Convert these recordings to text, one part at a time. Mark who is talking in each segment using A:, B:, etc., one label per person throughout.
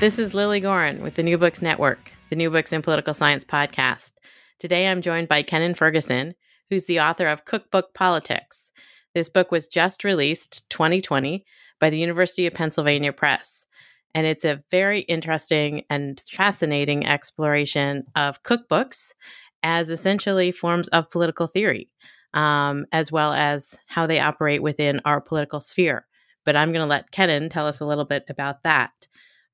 A: This is Lilly Goren with the New Books Network, the New Books in Political Science podcast. Today I'm joined by Kennan Ferguson, who's the author of Cookbook Politics. This book was just released 2020 by the University of Pennsylvania Press, and it's a very interesting and fascinating exploration of cookbooks as essentially forms of political theory, um, as well as how they operate within our political sphere. But I'm going to let Kennan tell us a little bit about that.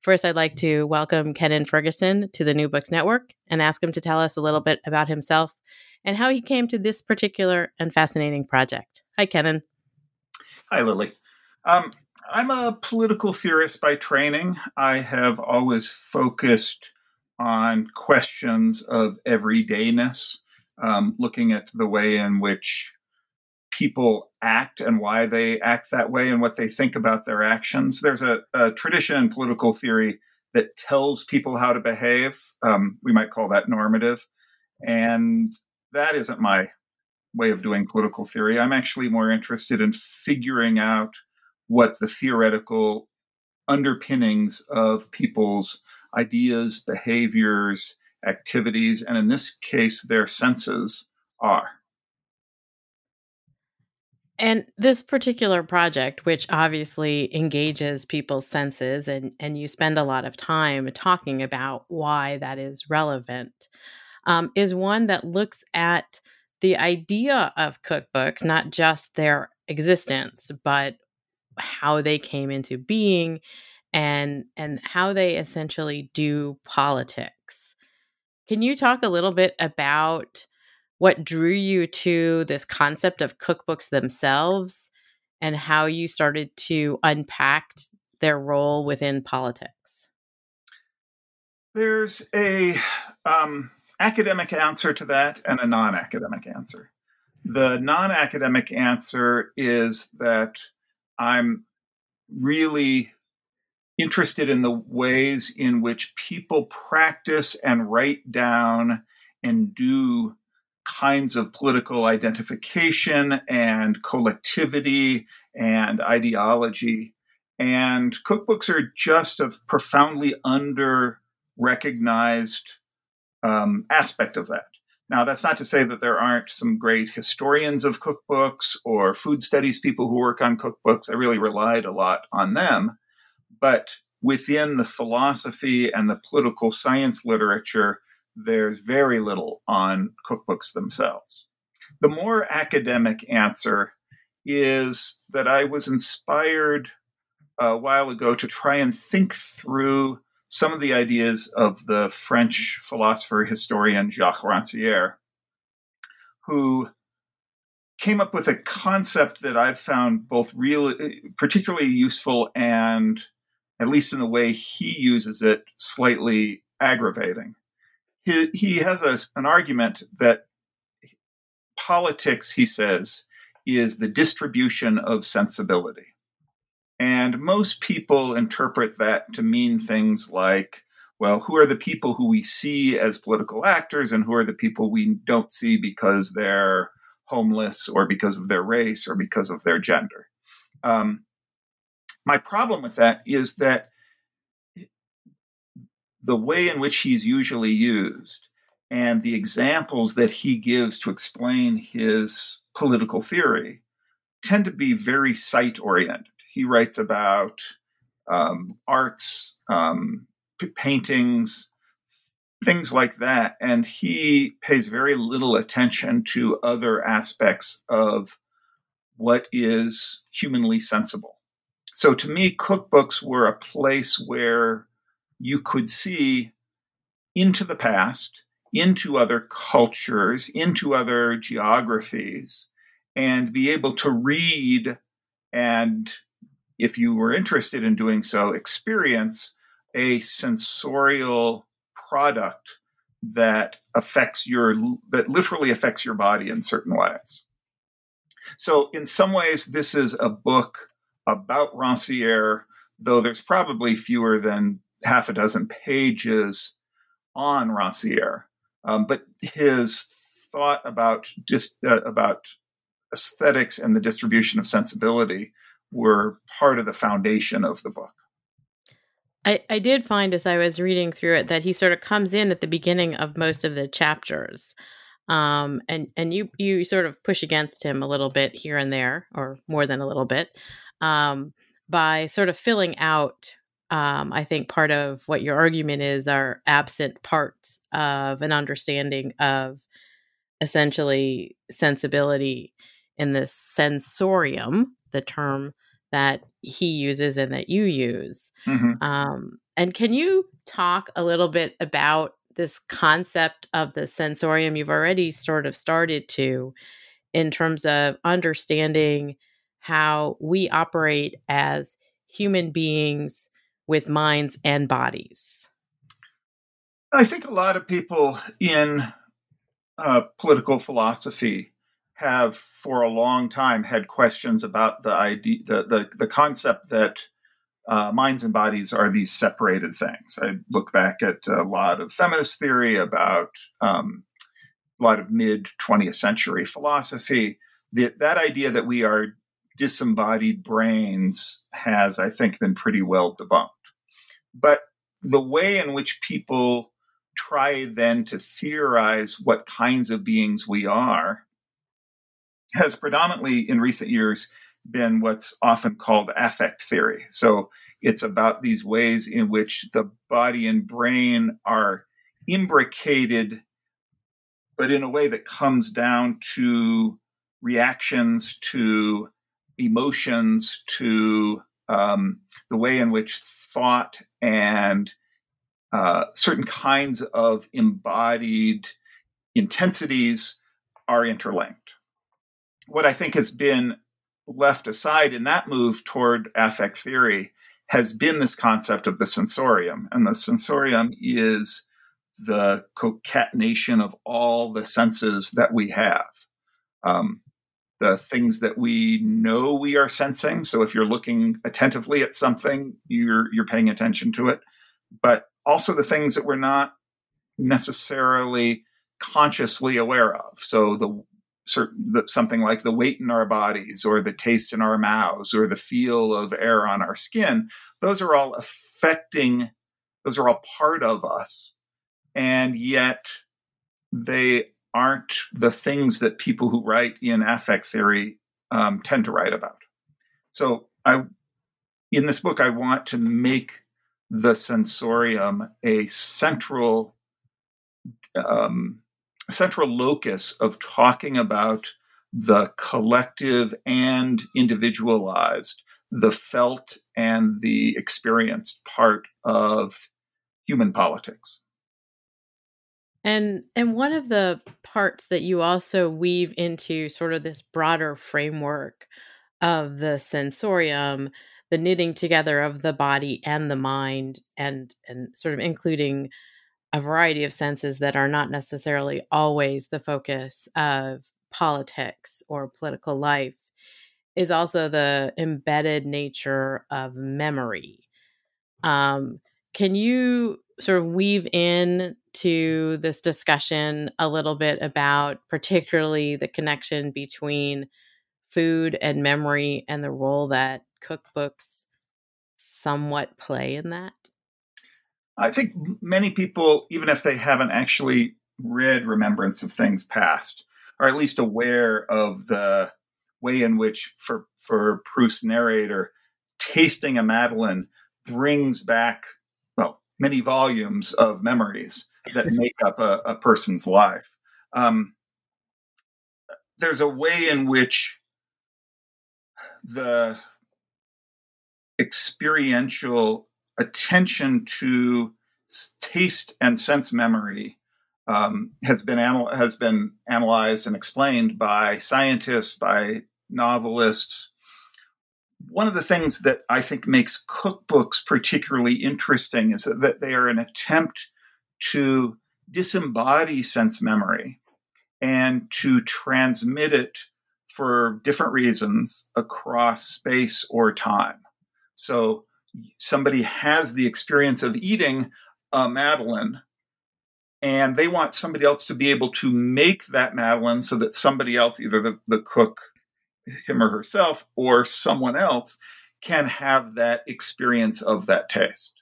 A: First, I'd like to welcome Kennan Ferguson to the New Books Network and ask him to tell us a little bit about himself and how he came to this particular and fascinating project. Hi, Kennan.
B: Hi, Lilly. Um, I'm a political theorist by training. I have always focused on questions of everydayness, um, looking at the way in which people act and why they act that way and what they think about their actions. There's a, a tradition in political theory that tells people how to behave. Um, we might call that normative. And that isn't my way of doing political theory. I'm actually more interested in figuring out what the theoretical underpinnings of people's ideas, behaviors, activities, and in this case, their senses are.
A: And this particular project, which obviously engages people's senses, and, and you spend a lot of time talking about why that is relevant, um, is one that looks at the idea of cookbooks, not just their existence, but how they came into being and and how they essentially do politics. Can you talk a little bit about what drew you to this concept of cookbooks themselves and how you started to unpack their role within politics?
B: There's a um, academic answer to that and a non-academic answer. The non-academic answer is that I'm really interested in the ways in which people practice and write down and do kinds of political identification and collectivity and ideology. And cookbooks are just a profoundly under recognized um, aspect of that. Now, that's not to say that there aren't some great historians of cookbooks or food studies people who work on cookbooks. I really relied a lot on them. But within the philosophy and the political science literature, there's very little on cookbooks themselves. The more academic answer is that I was inspired uh, a while ago to try and think through some of the ideas of the French philosopher historian Jacques Rancière, who came up with a concept that I've found both really uh, particularly useful and at least in the way he uses it slightly aggravating he, he has a, an argument that politics, he says, is the distribution of sensibility. And most people interpret that to mean things like, well, who are the people who we see as political actors and who are the people we don't see because they're homeless or because of their race or because of their gender? Um, my problem with that is that the way in which he's usually used and the examples that he gives to explain his political theory tend to be very sight oriented. He writes about um, arts, um, paintings, things like that, and he pays very little attention to other aspects of what is humanly sensible. So to me, cookbooks were a place where you could see into the past, into other cultures, into other geographies, and be able to read and if you were interested in doing so, experience a sensorial product that affects your that literally affects your body in certain ways. So in some ways this is a book about Rancière, though there's probably fewer than half a dozen pages on Rancière. Um, but his thought about just uh, about aesthetics and the distribution of sensibility were part of the foundation of the book.
A: I, I did find as I was reading through it that he sort of comes in at the beginning of most of the chapters. Um, and and you you sort of push against him a little bit here and there, or more than a little bit, um, by sort of filling out. Um, I think part of what your argument is are absent parts of an understanding of essentially sensibility in this sensorium, the term that he uses and that you use. Mm-hmm. Um, and can you talk a little bit about this concept of the sensorium you've already sort of started to in terms of understanding how we operate as human beings with minds and bodies?
B: I think a lot of people in uh, political philosophy have for a long time had questions about the idea, the, the, the concept that uh, minds and bodies are these separated things. I look back at a lot of feminist theory about um, a lot of mid 20th century philosophy. The, that idea that we are disembodied brains has, I think, been pretty well debunked. But the way in which people try then to theorize what kinds of beings we are has predominantly in recent years been what's often called affect theory. So it's about these ways in which the body and brain are imbricated, but in a way that comes down to reactions, to emotions, to um, the way in which thought and uh, certain kinds of embodied intensities are interlinked. What I think has been left aside in that move toward affect theory has been this concept of the sensorium. And the sensorium is the concatenation of all the senses that we have. Um, the things that we know we are sensing. So if you're looking attentively at something, you're you're paying attention to it. But also the things that we're not necessarily consciously aware of. So the certain something like the weight in our bodies or the taste in our mouths or the feel of air on our skin those are all affecting those are all part of us and yet they aren't the things that people who write in affect theory um, tend to write about so i in this book i want to make the sensorium a central um, central locus of talking about the collective and individualized, the felt and the experienced part of human politics.
A: And and one of the parts that you also weave into sort of this broader framework of the sensorium, the knitting together of the body and the mind and and sort of including a variety of senses that are not necessarily always the focus of politics or political life is also the embedded nature of memory. Um, can you sort of weave in to this discussion a little bit about particularly the connection between food and memory and the role that cookbooks somewhat play in that?
B: I think many people, even if they haven't actually read Remembrance of Things Past, are at least aware of the way in which, for for Proust's narrator, tasting a Madeleine brings back many volumes of memories that make up a, a person's life. Um, there's a way in which the experiential attention to taste and sense memory um, has been anal- has been analyzed and explained by scientists, by novelists. One of the things that I think makes cookbooks particularly interesting is that they are an attempt to disembody sense memory and to transmit it for different reasons across space or time. So somebody has the experience of eating a Madeleine and they want somebody else to be able to make that Madeleine so that somebody else, either the, the cook, him or herself, or someone else, can have that experience of that taste.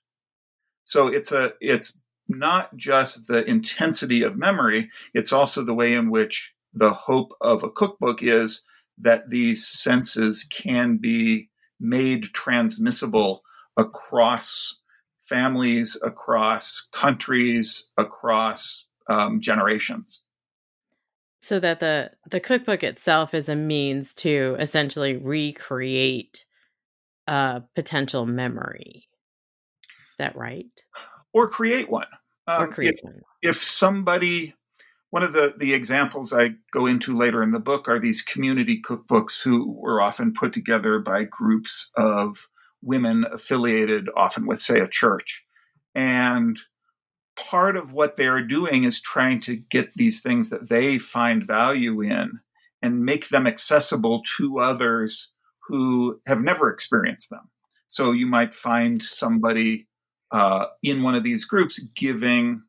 B: So it's a it's not just the intensity of memory, it's also the way in which the hope of a cookbook is that these senses can be made transmissible across families, across countries, across um, generations.
A: So that the the cookbook itself is a means to essentially recreate a potential memory. Is that right?
B: Or create one.
A: Um, or create
B: if,
A: one.
B: If somebody, one of the the examples I go into later in the book are these community cookbooks who were often put together by groups of women affiliated often with, say, a church. And part of what they're doing is trying to get these things that they find value in and make them accessible to others who have never experienced them. So you might find somebody uh, in one of these groups giving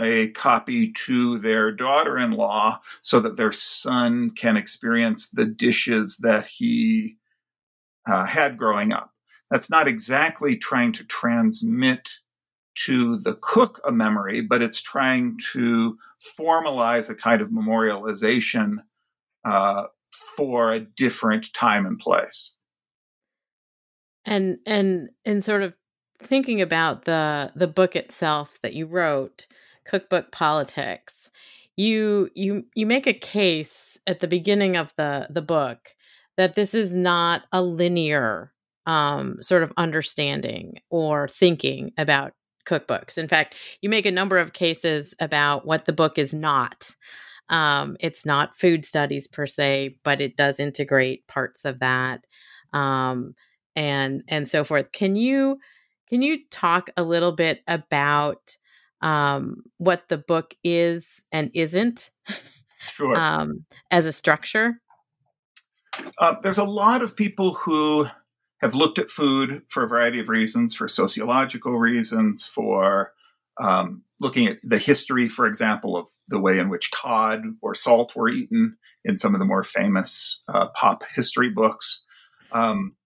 B: a copy to their daughter in law so that their son can experience the dishes that he uh, had growing up that's not exactly trying to transmit to the cook a memory, but it's trying to formalize a kind of memorialization uh, for a different time and place.
A: And and and sort of thinking about the the book itself that you wrote, Cookbook Politics, you you you make a case at the beginning of the the book that this is not a linear um, sort of understanding or thinking about cookbooks. In fact, you make a number of cases about what the book is not. Um, it's not food studies per se, but it does integrate parts of that, um, and and so forth. Can you can you talk a little bit about um, what the book is and isn't?
B: Sure.
A: Um, as a structure.
B: Uh, there's a lot of people who have looked at food for a variety of reasons, for sociological reasons, for um, looking at the history, for example, of the way in which cod or salt were eaten in some of the more famous uh, pop history books. Um,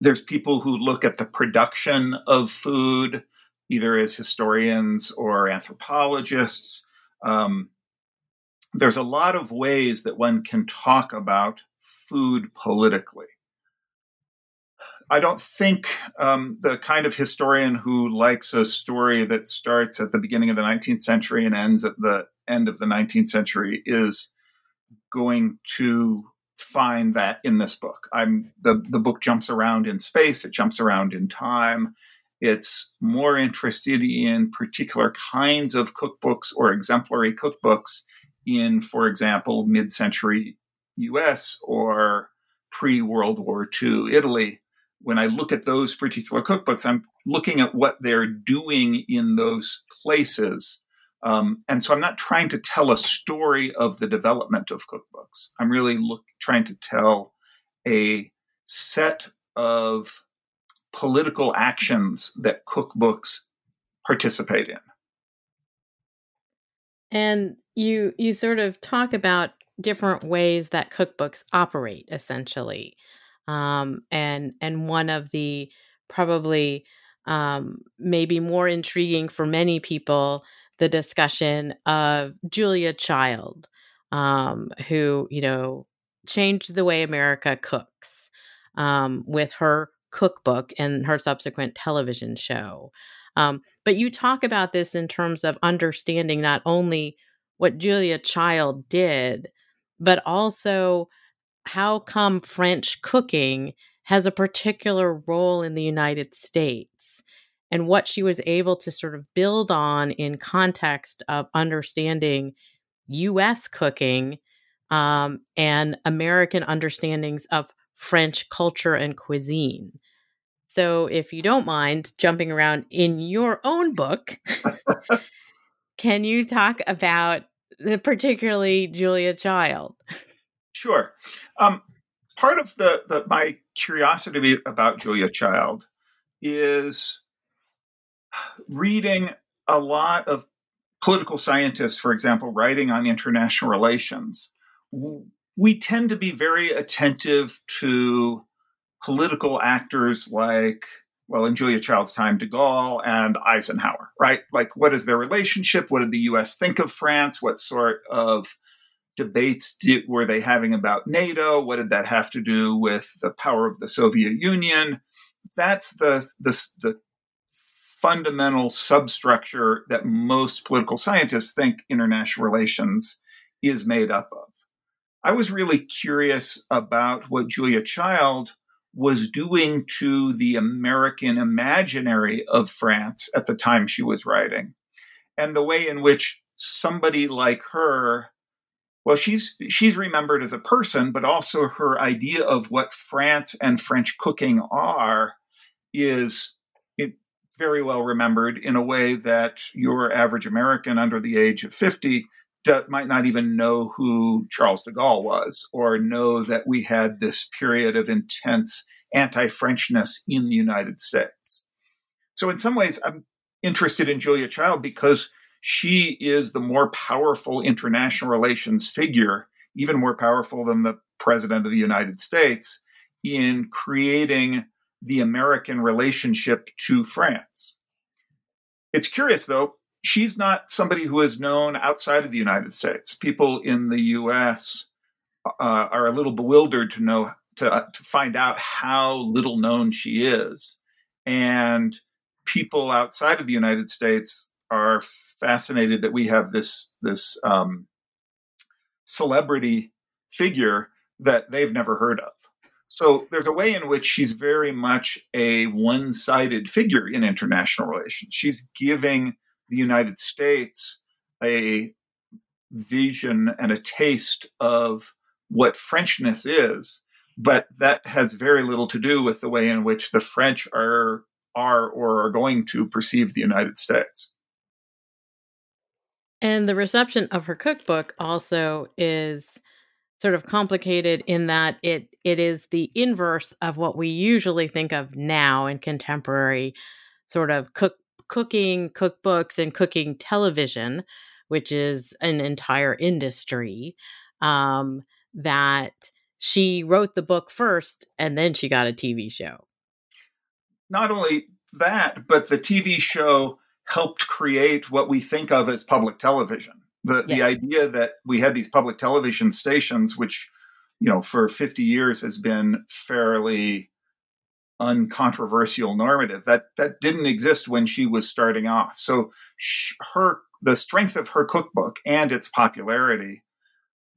B: there's people who look at the production of food, either as historians or anthropologists. Um, there's a lot of ways that one can talk about food politically. I don't think um, the kind of historian who likes a story that starts at the beginning of the 19th century and ends at the end of the 19th century is going to find that in this book. I'm the the book jumps around in space, it jumps around in time. It's more interested in particular kinds of cookbooks or exemplary cookbooks in, for example, mid-century US or pre-World War II Italy when I look at those particular cookbooks, I'm looking at what they're doing in those places. Um, and so I'm not trying to tell a story of the development of cookbooks. I'm really look, trying to tell a set of political actions that cookbooks participate in.
A: And you you sort of talk about different ways that cookbooks operate essentially um, and and one of the probably um, maybe more intriguing for many people the discussion of Julia Child, um, who you know changed the way America cooks um, with her cookbook and her subsequent television show. Um, but you talk about this in terms of understanding not only what Julia Child did, but also how come French cooking has a particular role in the United States and what she was able to sort of build on in context of understanding US cooking um, and American understandings of French culture and cuisine. So, if you don't mind jumping around in your own book, can you talk about the, particularly Julia Child?
B: Sure. Um, part of the, the my curiosity about Julia Child is reading a lot of political scientists, for example, writing on international relations. We tend to be very attentive to political actors like, well, in Julia Child's time, de Gaulle and Eisenhower, right? Like, what is their relationship? What did the US think of France? What sort of debates did, were they having about NATO? What did that have to do with the power of the Soviet Union? That's the, the, the fundamental substructure that most political scientists think international relations is made up of. I was really curious about what Julia Child was doing to the American imaginary of France at the time she was writing, and the way in which somebody like her well she's she's remembered as a person but also her idea of what france and french cooking are is very well remembered in a way that your average american under the age of 50 might not even know who Charles de Gaulle was or know that we had this period of intense anti Frenchness in the United States. So, in some ways, I'm interested in Julia Child because she is the more powerful international relations figure, even more powerful than the President of the United States, in creating the American relationship to France. It's curious, though, she's not somebody who is known outside of the United States. People in the U.S. Uh, are a little bewildered to know to uh, to find out how little known she is, and people outside of the United States are fascinated that we have this this um, celebrity figure that they've never heard of. So there's a way in which she's very much a one-sided figure in international relations. She's giving the United States a vision and a taste of what Frenchness is, but that has very little to do with the way in which the French are are or are going to perceive the United States.
A: And the reception of her cookbook also is sort of complicated in that it it is the inverse of what we usually think of now in contemporary sort of cook cooking cookbooks and cooking television, which is an entire industry, um, that she wrote the book first and then she got a TV show.
B: Not only that, but the TV show helped create what we think of as public television. The, yeah. the idea that we had these public television stations, which, you know, for 50 years has been fairly uncontroversial normative that that didn't exist when she was starting off so her the strength of her cookbook and its popularity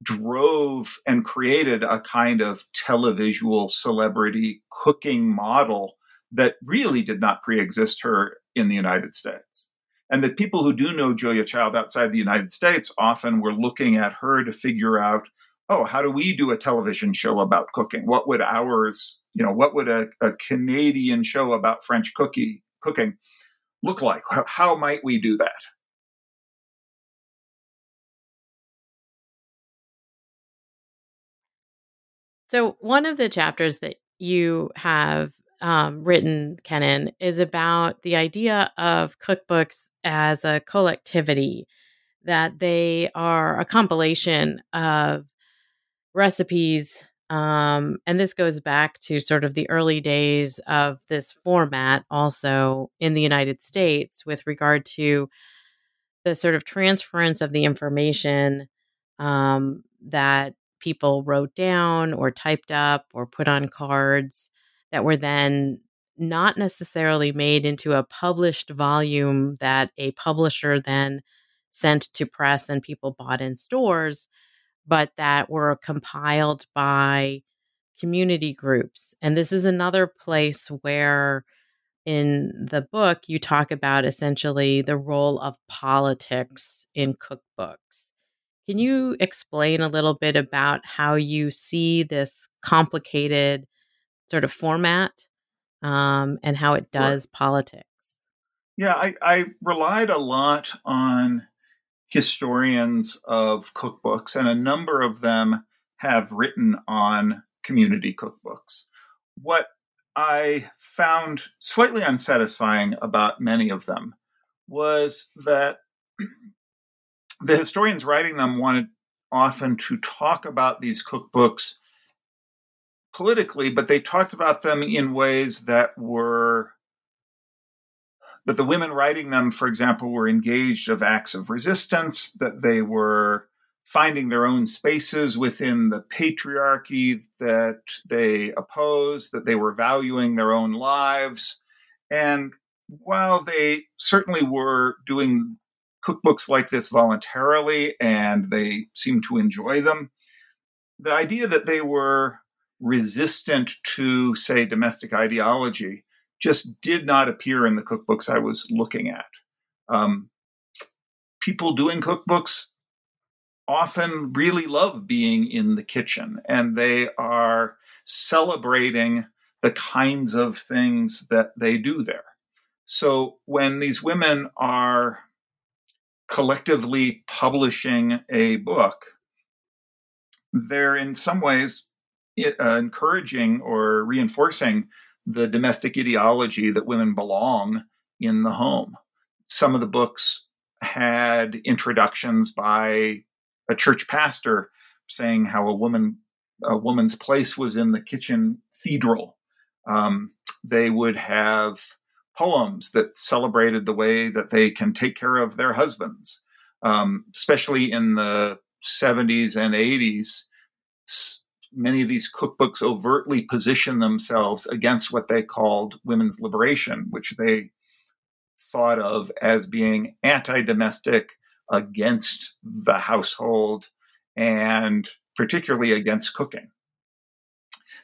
B: drove and created a kind of televisual celebrity cooking model that really did not pre-exist her in the United States. And the people who do know Julia Child outside the United States often were looking at her to figure out, oh, how do we do a television show about cooking? What would ours you know, what would a, a Canadian show about French cookie cooking look like? How, how might we do that?
A: So, one of the chapters that you have um, written, Kennan, is about the idea of cookbooks as a collectivity, that they are a compilation of recipes um, and this goes back to sort of the early days of this format, also in the United States, with regard to the sort of transference of the information um, that people wrote down or typed up or put on cards that were then not necessarily made into a published volume that a publisher then sent to press and people bought in stores but that were compiled by community groups. And this is another place where in the book you talk about essentially the role of politics in cookbooks. Can you explain a little bit about how you see this complicated sort of format um, and how it does sure. politics.
B: Yeah, I, I relied a lot on historians of cookbooks, and a number of them have written on community cookbooks. What I found slightly unsatisfying about many of them was that the historians writing them wanted often to talk about these cookbooks politically, but they talked about them in ways that were that the women writing them, for example, were engaged of acts of resistance, that they were finding their own spaces within the patriarchy that they opposed, that they were valuing their own lives. And while they certainly were doing cookbooks like this voluntarily and they seemed to enjoy them, the idea that they were resistant to, say, domestic ideology just did not appear in the cookbooks I was looking at. Um, people doing cookbooks often really love being in the kitchen and they are celebrating the kinds of things that they do there. So when these women are collectively publishing a book, they're in some ways uh, encouraging or reinforcing the domestic ideology that women belong in the home. Some of the books had introductions by a church pastor saying how a woman a woman's place was in the kitchen cathedral. Um, they would have poems that celebrated the way that they can take care of their husbands, um, especially in the 70s and 80s. Many of these cookbooks overtly position themselves against what they called women's liberation, which they thought of as being anti domestic, against the household and particularly against cooking.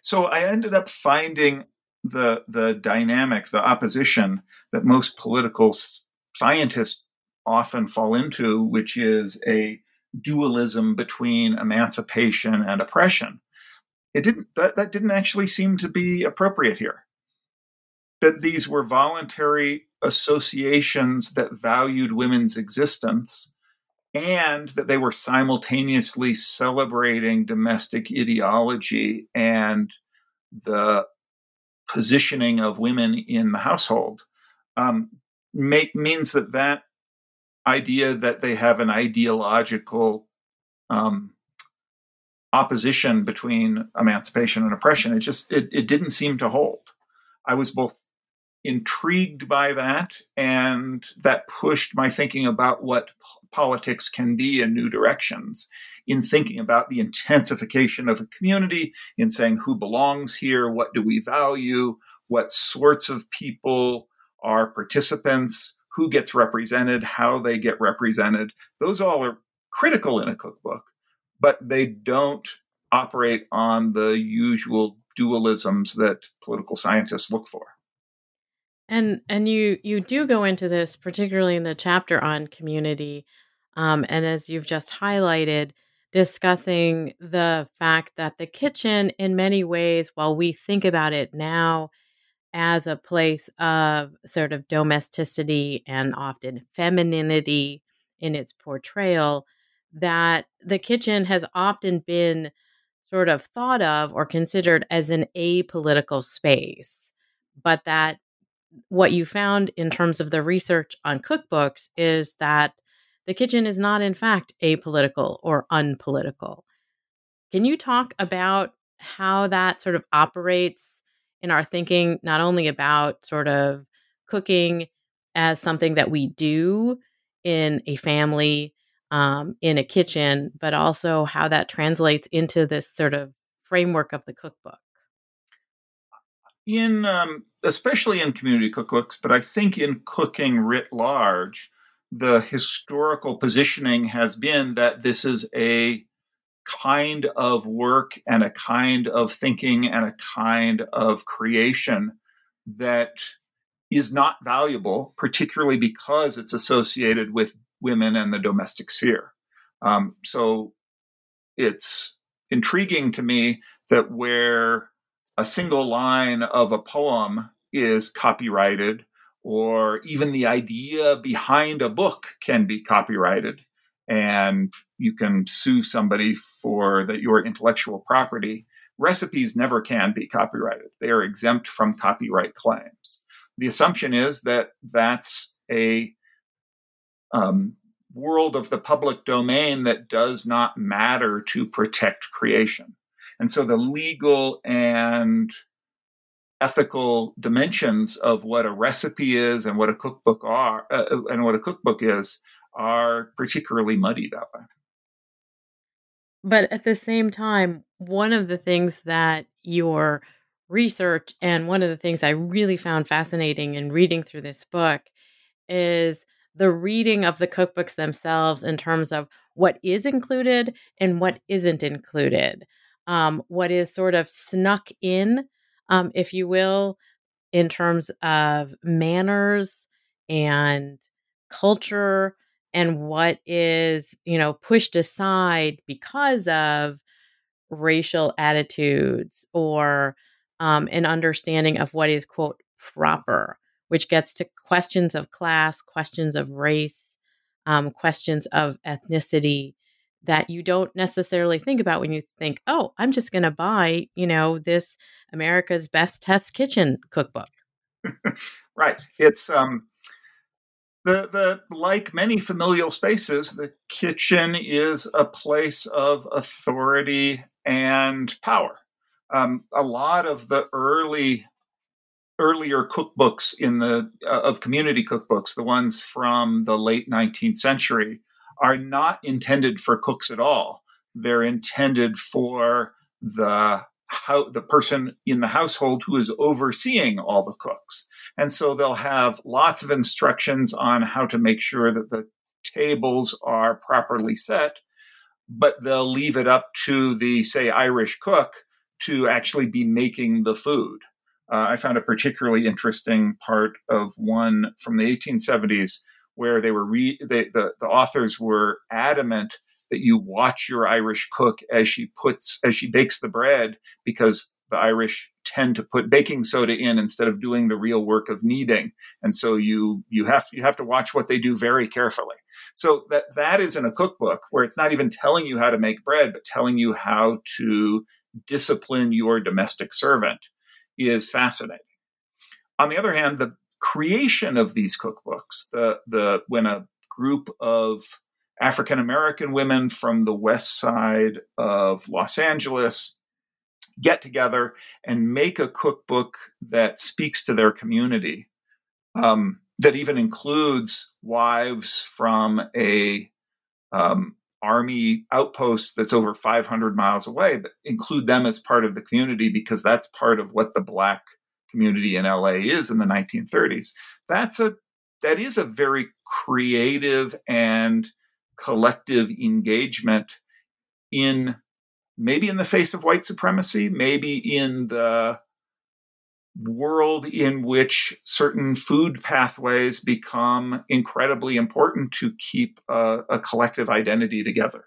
B: So I ended up finding the the dynamic, the opposition that most political scientists often fall into, which is a dualism between emancipation and oppression. It didn't that, that didn't actually seem to be appropriate here. That these were voluntary associations that valued women's existence and that they were simultaneously celebrating domestic ideology and the positioning of women in the household um, make, means that that idea that they have an ideological um, opposition between emancipation and oppression. It just it, it didn't seem to hold. I was both intrigued by that and that pushed my thinking about what politics can be in new directions in thinking about the intensification of a community, in saying who belongs here, what do we value, what sorts of people are participants, who gets represented, how they get represented. Those all are critical in a cookbook, but they don't operate on the usual dualisms that political scientists look for.
A: And and you you do go into this particularly in the chapter on community, um, and as you've just highlighted, discussing the fact that the kitchen, in many ways, while we think about it now as a place of sort of domesticity and often femininity in its portrayal, that the kitchen has often been sort of thought of or considered as an apolitical space, but that what you found in terms of the research on cookbooks is that the kitchen is not, in fact, apolitical or unpolitical. Can you talk about how that sort of operates in our thinking, not only about sort of cooking as something that we do in a family, um, in a kitchen, but also how that translates into this sort of framework of the cookbook?
B: In um, especially in community cookbooks, but I think in cooking writ large, the historical positioning has been that this is a kind of work and a kind of thinking and a kind of creation that is not valuable, particularly because it's associated with women and the domestic sphere. Um, so it's intriguing to me that where a single line of a poem is copyrighted, or even the idea behind a book can be copyrighted, and you can sue somebody for that your intellectual property. Recipes never can be copyrighted; they are exempt from copyright claims. The assumption is that that's a um, world of the public domain that does not matter to protect creation. And so the legal and ethical dimensions of what a recipe is and what a cookbook are uh, uh, and what a cookbook is are particularly muddy that way.
A: But at the same time, one of the things that your research and one of the things I really found fascinating in reading through this book is the reading of the cookbooks themselves in terms of what is included and what isn't included, um, what is sort of snuck in, um, if you will, in terms of manners and culture, and what is, you know, pushed aside because of racial attitudes or um, an understanding of what is, quote, proper which gets to questions of class, questions of race, um, questions of ethnicity that you don't necessarily think about when you think, oh, I'm just going to buy, you know, this America's Best Test Kitchen cookbook.
B: right. It's um, the the like many familial spaces, the kitchen is a place of authority and power. Um, a lot of the early earlier cookbooks in the uh, of community cookbooks, the ones from the late 19th century, are not intended for cooks at all. They're intended for the how the person in the household who is overseeing all the cooks. And so they'll have lots of instructions on how to make sure that the tables are properly set, but they'll leave it up to the, say, Irish cook to actually be making the food. Uh, I found a particularly interesting part of one from the 1870s where they were re- they, the the authors were adamant that you watch your Irish cook as she puts as she bakes the bread because the Irish tend to put baking soda in instead of doing the real work of kneading, and so you you have you have to watch what they do very carefully. So that that is in a cookbook where it's not even telling you how to make bread, but telling you how to discipline your domestic servant is fascinating. On the other hand, the creation of these cookbooks, the the when a group of African American women from the west side of Los Angeles get together and make a cookbook that speaks to their community, um, that even includes wives from a um, army outpost that's over 500 miles away, but include them as part of the community because that's part of what the black community in LA is in the 1930s. That's a that is a very creative and collective engagement in maybe in the face of white supremacy, maybe in the world in which certain food pathways become incredibly important to keep a, a collective identity together.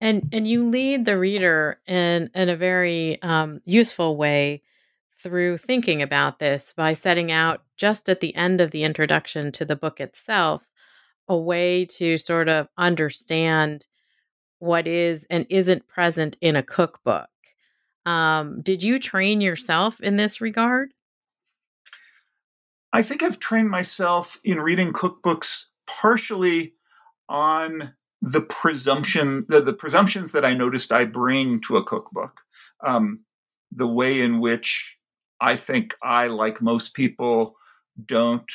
A: And and you lead the reader in in a very um, useful way through thinking about this by setting out just at the end of the introduction to the book itself a way to sort of understand what is and isn't present in a cookbook um, did you train yourself in this regard?
B: I think I've trained myself in reading cookbooks partially on the presumption the, the presumptions that I noticed I bring to a cookbook. Um, the way in which I think I, like most people, don't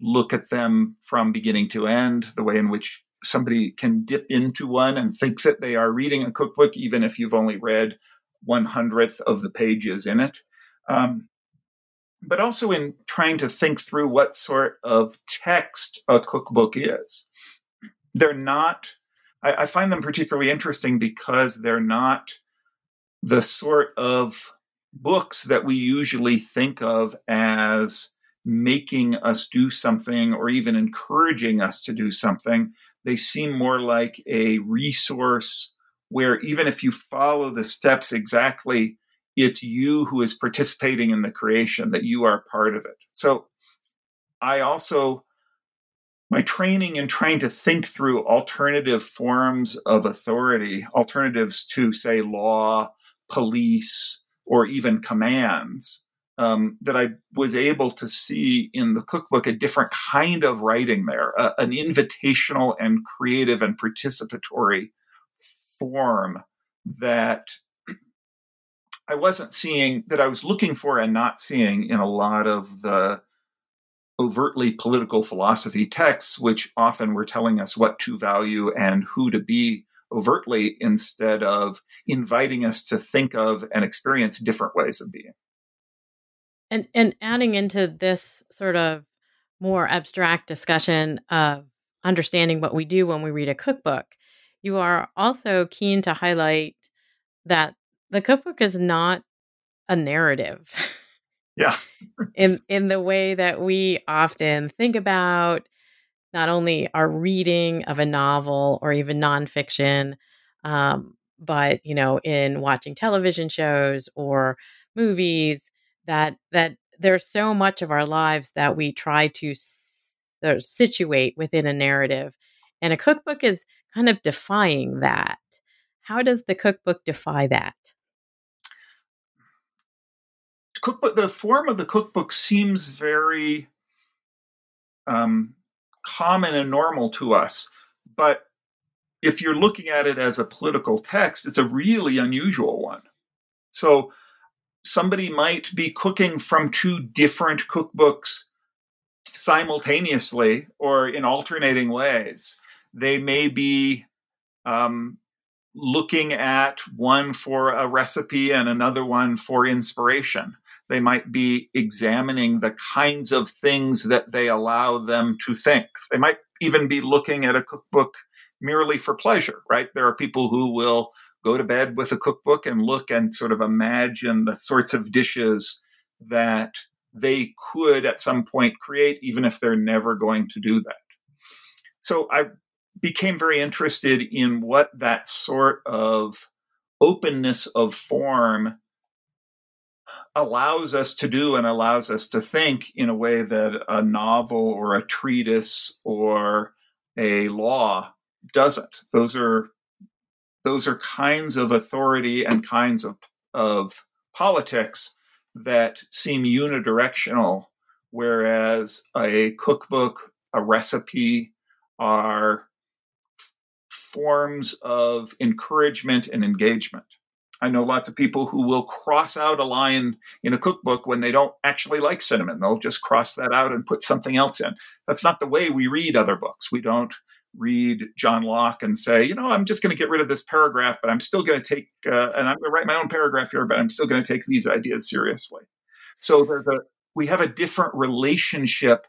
B: look at them from beginning to end, the way in which somebody can dip into one and think that they are reading a cookbook, even if you've only read one hundredth of the pages in it. Um, but also in trying to think through what sort of text a cookbook is. They're not, I, I find them particularly interesting because they're not the sort of books that we usually think of as making us do something or even encouraging us to do something. They seem more like a resource where even if you follow the steps exactly it's you who is participating in the creation, that you are part of it. So I also, my training in trying to think through alternative forms of authority, alternatives to, say, law, police, or even commands, um, that I was able to see in the cookbook a different kind of writing there, uh, an invitational and creative and participatory form that I wasn't seeing, that I was looking for and not seeing in a lot of the overtly political philosophy texts, which often were telling us what to value and who to be overtly instead of inviting us to think of and experience different ways of being.
A: And and adding into this sort of more abstract discussion of understanding what we do when we read a cookbook, you are also keen to highlight that the cookbook is not a narrative.
B: Yeah.
A: in in the way that we often think about not only our reading of a novel or even nonfiction, um, but you know, in watching television shows or movies, that that there's so much of our lives that we try to s- situate within a narrative, and a cookbook is kind of defying that. How does the cookbook defy that?
B: Cookbook, the form of the cookbook seems very um, common and normal to us, but if you're looking at it as a political text, it's a really unusual one. So somebody might be cooking from two different cookbooks simultaneously or in alternating ways. They may be um, looking at one for a recipe and another one for inspiration. They might be examining the kinds of things that they allow them to think. They might even be looking at a cookbook merely for pleasure, right? There are people who will go to bed with a cookbook and look and sort of imagine the sorts of dishes that they could at some point create, even if they're never going to do that. So I became very interested in what that sort of openness of form allows us to do and allows us to think in a way that a novel or a treatise or a law doesn't. Those are those are kinds of authority and kinds of, of politics that seem unidirectional, whereas a cookbook, a recipe are forms of encouragement and engagement. I know lots of people who will cross out a line in a cookbook when they don't actually like cinnamon. They'll just cross that out and put something else in. That's not the way we read other books. We don't read John Locke and say, you know, I'm just going to get rid of this paragraph, but I'm still going to take, uh, and I'm going to write my own paragraph here, but I'm still going to take these ideas seriously. So a, we have a different relationship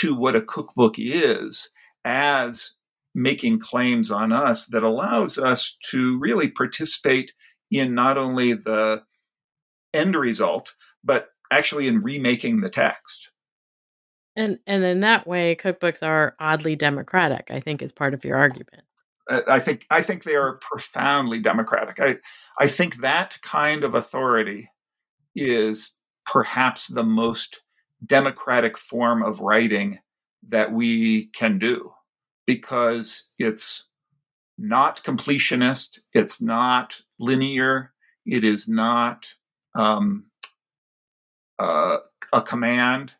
B: to what a cookbook is as making claims on us that allows us to really participate in not only the end result, but actually in remaking the text.
A: And and in that way, cookbooks are oddly democratic. I think is part of your argument.
B: I think I think they are profoundly democratic. I I think that kind of authority is perhaps the most democratic form of writing that we can do because it's not completionist, it's not linear, it is not um, uh, a command,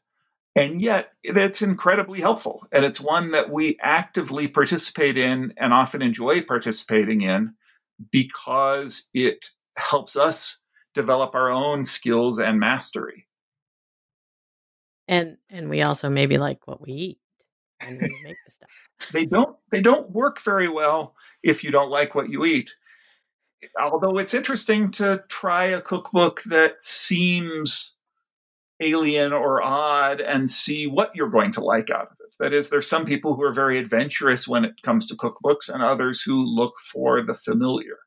B: and yet it's incredibly helpful. And it's one that we actively participate in and often enjoy participating in because it helps us develop our own skills and mastery.
A: And and we also maybe like what we eat and we make the stuff.
B: They don't they don't work very well if you don't like what you eat. Although it's interesting to try a cookbook that seems alien or odd and see what you're going to like out of it. That is, there's some people who are very adventurous when it comes to cookbooks and others who look for the familiar.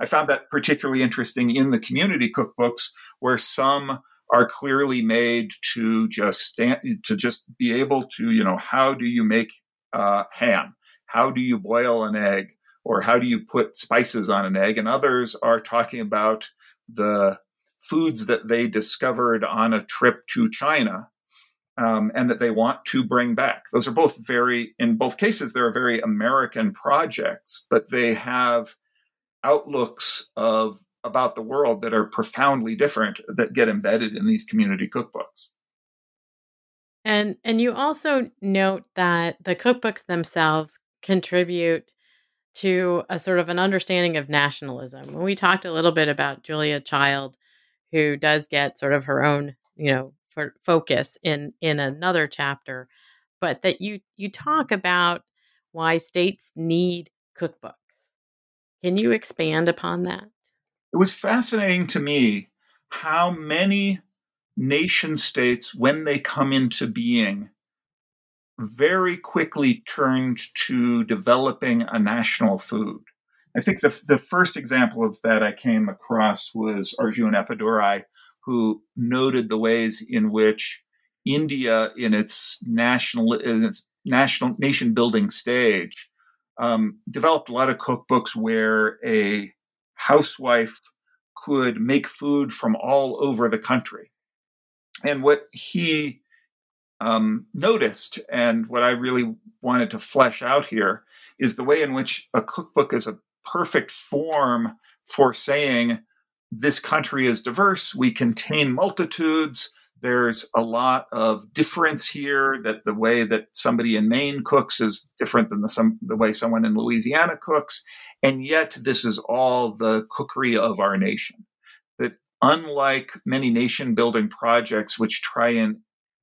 B: I found that particularly interesting in the community cookbooks where some are clearly made to just stand to just be able to, you know, how do you make uh, ham? How do you boil an egg? Or how do you put spices on an egg? And others are talking about the foods that they discovered on a trip to China um, and that they want to bring back. Those are both very, in both cases, they're very American projects, but they have outlooks of about the world that are profoundly different that get embedded in these community cookbooks.
A: And and you also note that the cookbooks themselves contribute to a sort of an understanding of nationalism. When we talked a little bit about Julia Child, who does get sort of her own, you know, for focus in in another chapter, but that you you talk about why states need cookbooks. Can you expand upon that?
B: It was fascinating to me how many nation states, when they come into being, very quickly turned to developing a national food. I think the, the first example of that I came across was Arjun Appadurai, who noted the ways in which India, in its national, in its national nation building stage, um, developed a lot of cookbooks where a housewife could make food from all over the country. And what he um, noticed, and what I really wanted to flesh out here, is the way in which a cookbook is a perfect form for saying this country is diverse, we contain multitudes. There's a lot of difference here that the way that somebody in Maine cooks is different than the, some, the way someone in Louisiana cooks. And yet, this is all the cookery of our nation. Unlike many nation building projects which try and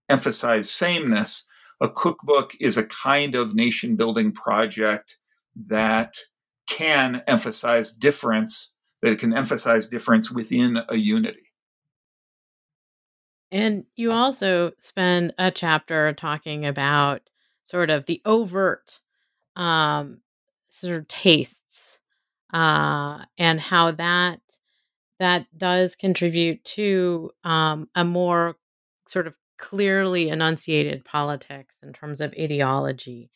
B: emphasize sameness, a cookbook is a kind of nation building project that can emphasize difference, that it can emphasize difference within a unity.
A: And you also spend a chapter talking about sort of the overt um, sort of tastes uh, and how that that does contribute to um, a more sort of clearly enunciated politics in terms of ideology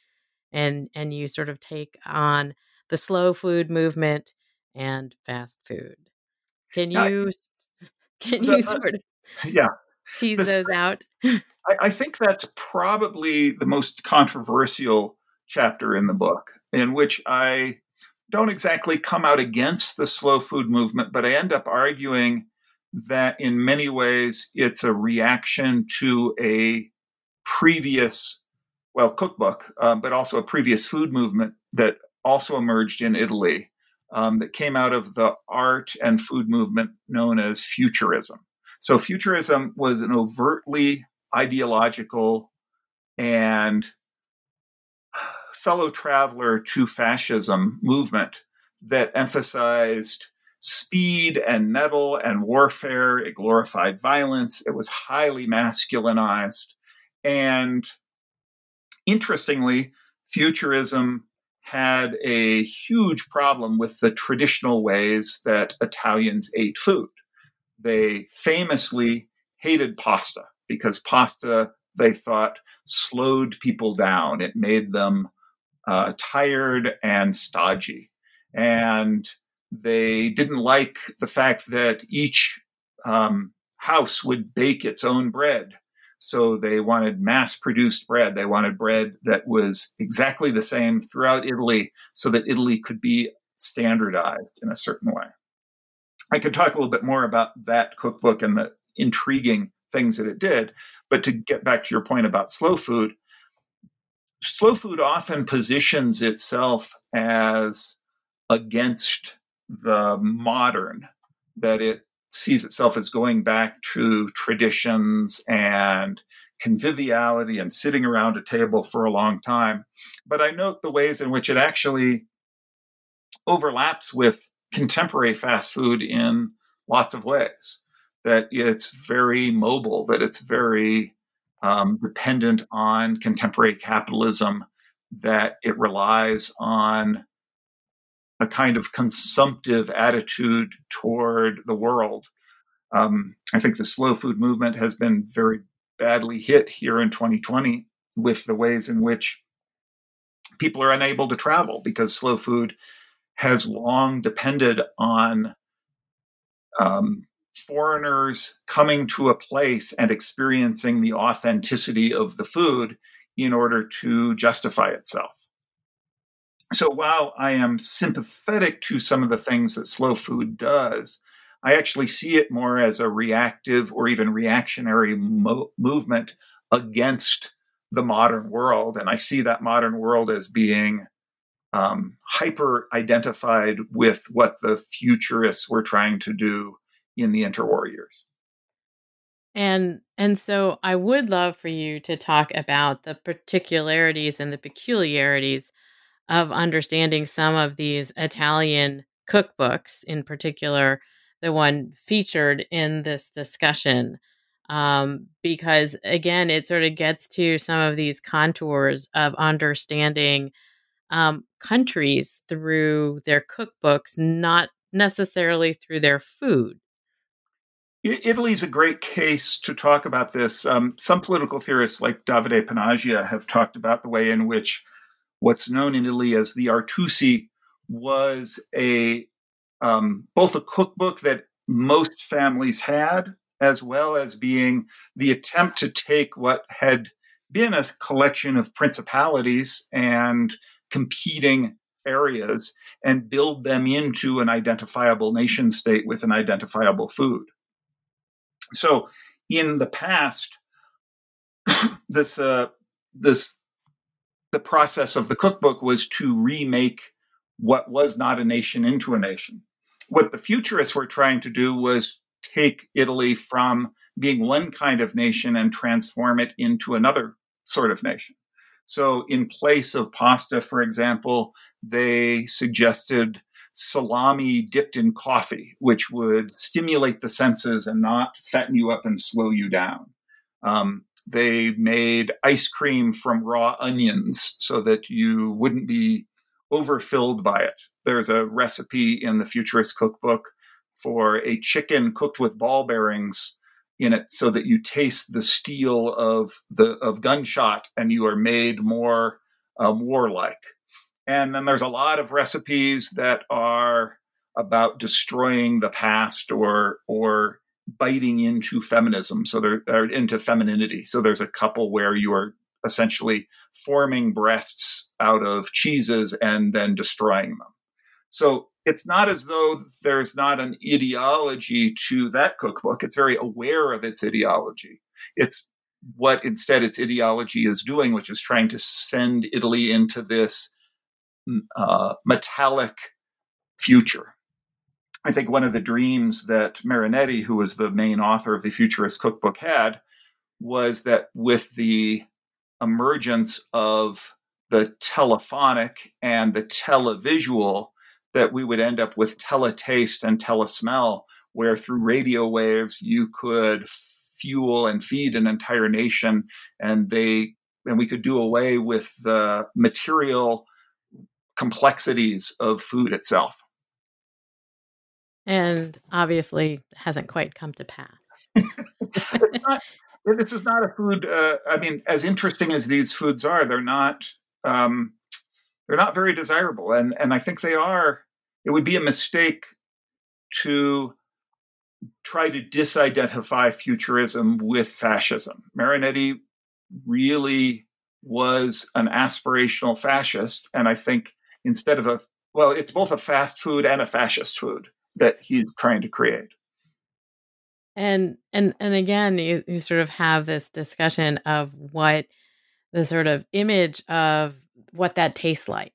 A: and and you sort of take on the slow food movement and fast food. Can you can you sort of
B: yeah.
A: tease this, those out?
B: I, I think that's probably the most controversial chapter in the book in which i don't exactly come out against the slow food movement but i end up arguing that in many ways it's a reaction to a previous, well, cookbook, uh, but also a previous food movement that also emerged in Italy um, that came out of the art and food movement known as Futurism. So, Futurism was an overtly ideological and fellow traveler to fascism movement that emphasized speed and metal and warfare. It glorified violence. It was highly masculinized. And interestingly, futurism had a huge problem with the traditional ways that Italians ate food. They famously hated pasta because pasta, they thought, slowed people down. It made them uh, tired and stodgy. And they didn't like the fact that each um, house would bake its own bread. So they wanted mass produced bread. They wanted bread that was exactly the same throughout Italy so that Italy could be standardized in a certain way. I could talk a little bit more about that cookbook and the intriguing things that it did. But to get back to your point about slow food, slow food often positions itself as against the modern, that it sees itself as going back to traditions and conviviality and sitting around a table for a long time. But I note the ways in which it actually overlaps with contemporary fast food in lots of ways. That it's very mobile, that it's very um, dependent on contemporary capitalism, that it relies on a kind of consumptive attitude toward the world. Um, I think the slow food movement has been very badly hit here in 2020 with the ways in which people are unable to travel because slow food has long depended on um, foreigners coming to a place and experiencing the authenticity of the food in order to justify itself. So while I am sympathetic to some of the things that slow food does, I actually see it more as a reactive or even reactionary mo- movement against the modern world. And I see that modern world as being um, hyper identified with what the futurists were trying to do in the interwar years.
A: And and so I would love for you to talk about the particularities and the peculiarities of understanding some of these Italian cookbooks, in particular, the one featured in this discussion. Um, because again, it sort of gets to some of these contours of understanding um, countries through their cookbooks, not necessarily through their food.
B: Italy is a great case to talk about this. Um, some political theorists, like Davide Panagia, have talked about the way in which what's known in Italy as the Artusi was a um, both a cookbook that most families had, as well as being the attempt to take what had been a collection of principalities and competing areas and build them into an identifiable nation state with an identifiable food. So in the past, this uh, this the process of the cookbook was to remake what was not a nation into a nation. What the futurists were trying to do was take Italy from being one kind of nation and transform it into another sort of nation. So, in place of pasta, for example, they suggested salami dipped in coffee, which would stimulate the senses and not fatten you up and slow you down. Um, they made ice cream from raw onions so that you wouldn't be overfilled by it. There's a recipe in the Futurist cookbook for a chicken cooked with ball bearings in it so that you taste the steel of the of gunshot and you are made more um, warlike and then there's a lot of recipes that are about destroying the past or or biting into feminism. So they're, into femininity. So there's a couple where you are essentially forming breasts out of cheeses and then destroying them. So it's not as though there's not an ideology to that cookbook. It's very aware of its ideology. It's what instead its ideology is doing, which is trying to send Italy into this uh, metallic future. I think one of the dreams that Marinetti, who was the main author of the Futurist Cookbook, had was that with the emergence of the telephonic and the televisual, that we would end up with teletaste and telesmell, where through radio waves you could fuel and feed an entire nation, and they and we could do away with the material complexities of food itself.
A: And obviously hasn't quite come to pass.
B: not, this is not a food. Uh, I mean, as interesting as these foods are, they're not. Um, they're not very desirable, and and I think they are. It would be a mistake to try to disidentify futurism with fascism. Marinetti really was an aspirational fascist, and I think instead of a well, it's both a fast food and a fascist food that he's trying to create.
A: And and and again, you, you sort of have this discussion of what the sort of image of what that tastes like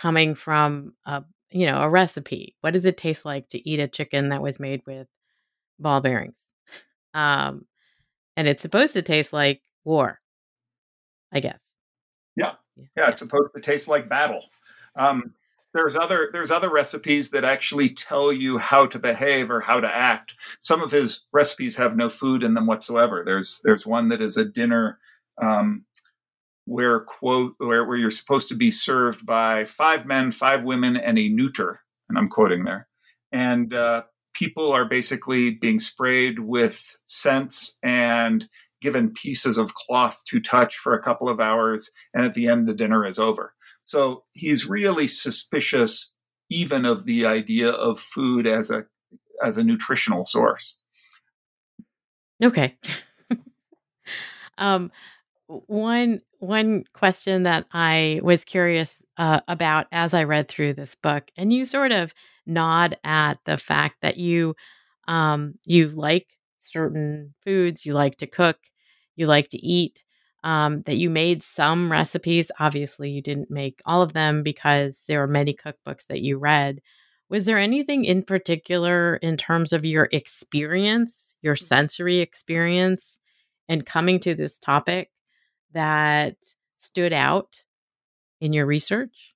A: coming from a you know a recipe. What does it taste like to eat a chicken that was made with ball bearings? Um, and it's supposed to taste like war, I guess.
B: Yeah, yeah, it's supposed to taste like battle. Um, there's other there's other recipes that actually tell you how to behave or how to act. Some of his recipes have no food in them whatsoever. There's there's one that is a dinner um, where quote where, where you're supposed to be served by five men, five women, and a neuter, and I'm quoting there. And uh, people are basically being sprayed with scents and given pieces of cloth to touch for a couple of hours, and at the end the dinner is over. So he's really suspicious even of the idea of food as a as a nutritional source.
A: Okay. um, one one question that I was curious uh, about as I read through this book, and you sort of nod at the fact that you um, you like certain foods, you like to cook, you like to eat. Um, that you made some recipes. Obviously, you didn't make all of them because there were many cookbooks that you read. Was there anything in particular in terms of your experience, your sensory experience, and coming to this topic that stood out in your research?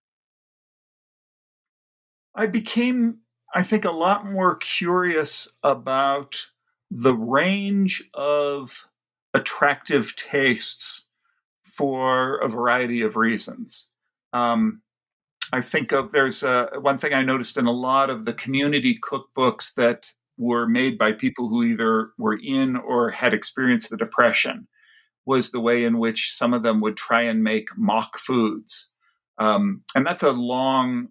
B: I became, I think, a lot more curious about the range of attractive tastes for a variety of reasons. Um, I think of there's a, one thing I noticed in a lot of the community cookbooks that were made by people who either were in or had experienced the depression was the way in which some of them would try and make mock foods. Um, and that's a long,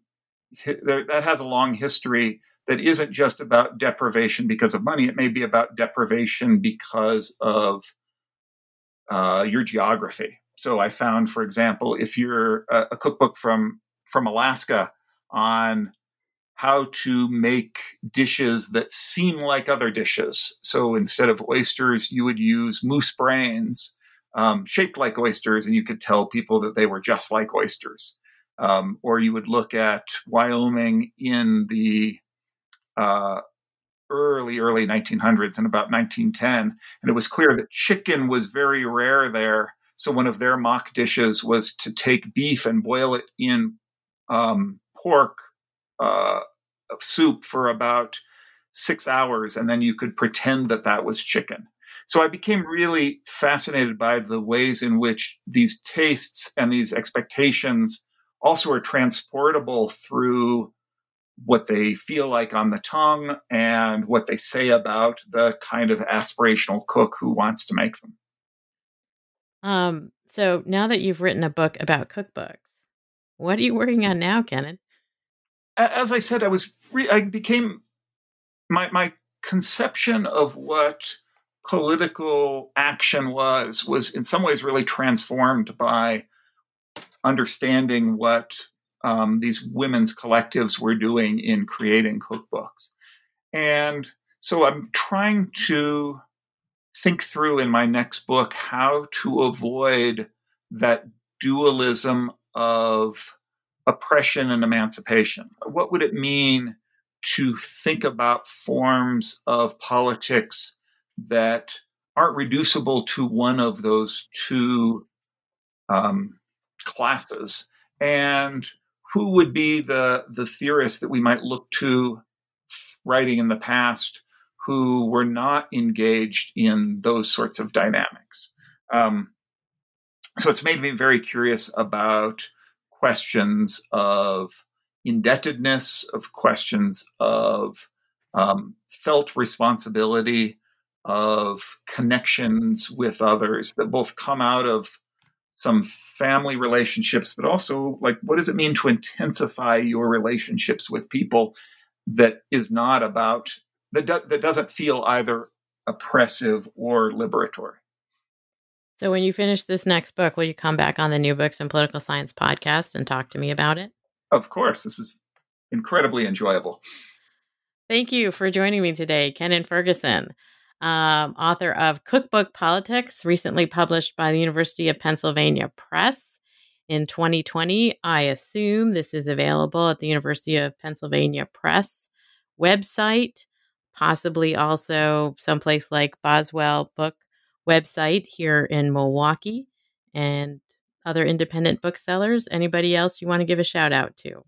B: that has a long history that isn't just about deprivation because of money. It may be about deprivation because of uh, your geography. So I found, for example, if you're a, a cookbook from from Alaska on how to make dishes that seem like other dishes. So instead of oysters, you would use moose brains um, shaped like oysters, and you could tell people that they were just like oysters. Um, or you would look at Wyoming in the uh, early, early 1900s and about 1910, and it was clear that chicken was very rare there. So one of their mock dishes was to take beef and boil it in um, pork uh, soup for about six hours, and then you could pretend that that was chicken. So I became really fascinated by the ways in which these tastes and these expectations also are transportable through what they feel like on the tongue and what they say about the kind of aspirational cook who wants to make them.
A: Um, so now that you've written a book about cookbooks, what are you working on now, Kennan?
B: As I said, I was re- I became my my conception of what political action was was in some ways really transformed by understanding what um, these women's collectives were doing in creating cookbooks. And so I'm trying to think through in my next book how to avoid that dualism of oppression and emancipation. What would it mean to think about forms of politics that aren't reducible to one of those two um, classes? And who would be the, the theorists that we might look to writing in the past who were not engaged in those sorts of dynamics? Um, so it's made me very curious about questions of indebtedness, of questions of um, felt responsibility, of connections with others that both come out of some family relationships, but also like what does it mean to intensify your relationships with people that is not about that, do, that doesn't feel either oppressive or liberatory.
A: So when you finish this next book, will you come back on the New Books in Political Science podcast and talk to me about it?
B: Of course. This is incredibly enjoyable.
A: Thank you for joining me today, Kennan Ferguson, um, author of Cookbook Politics, recently published by the University of Pennsylvania Press in 2020. I assume this is available at the University of Pennsylvania Press website, possibly also someplace like Boswell Book website here in Milwaukee and other independent booksellers. Anybody else you want to give a shout out to?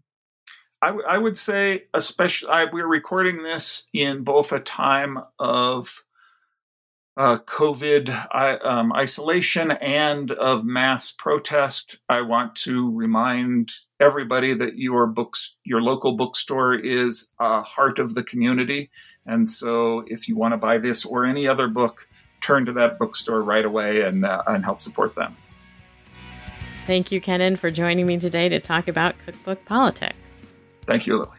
B: I, w- I would say, especially, I, we're recording this in both a time of uh, COVID um, isolation and of mass protest. I want to remind everybody that your books, your local bookstore, is a heart of the community. And so, if you want to buy this or any other book, turn to that bookstore right away and, uh, and help support them.
A: Thank you, Kennan, for joining me today to talk about cookbook politics.
B: Thank you, Lilly.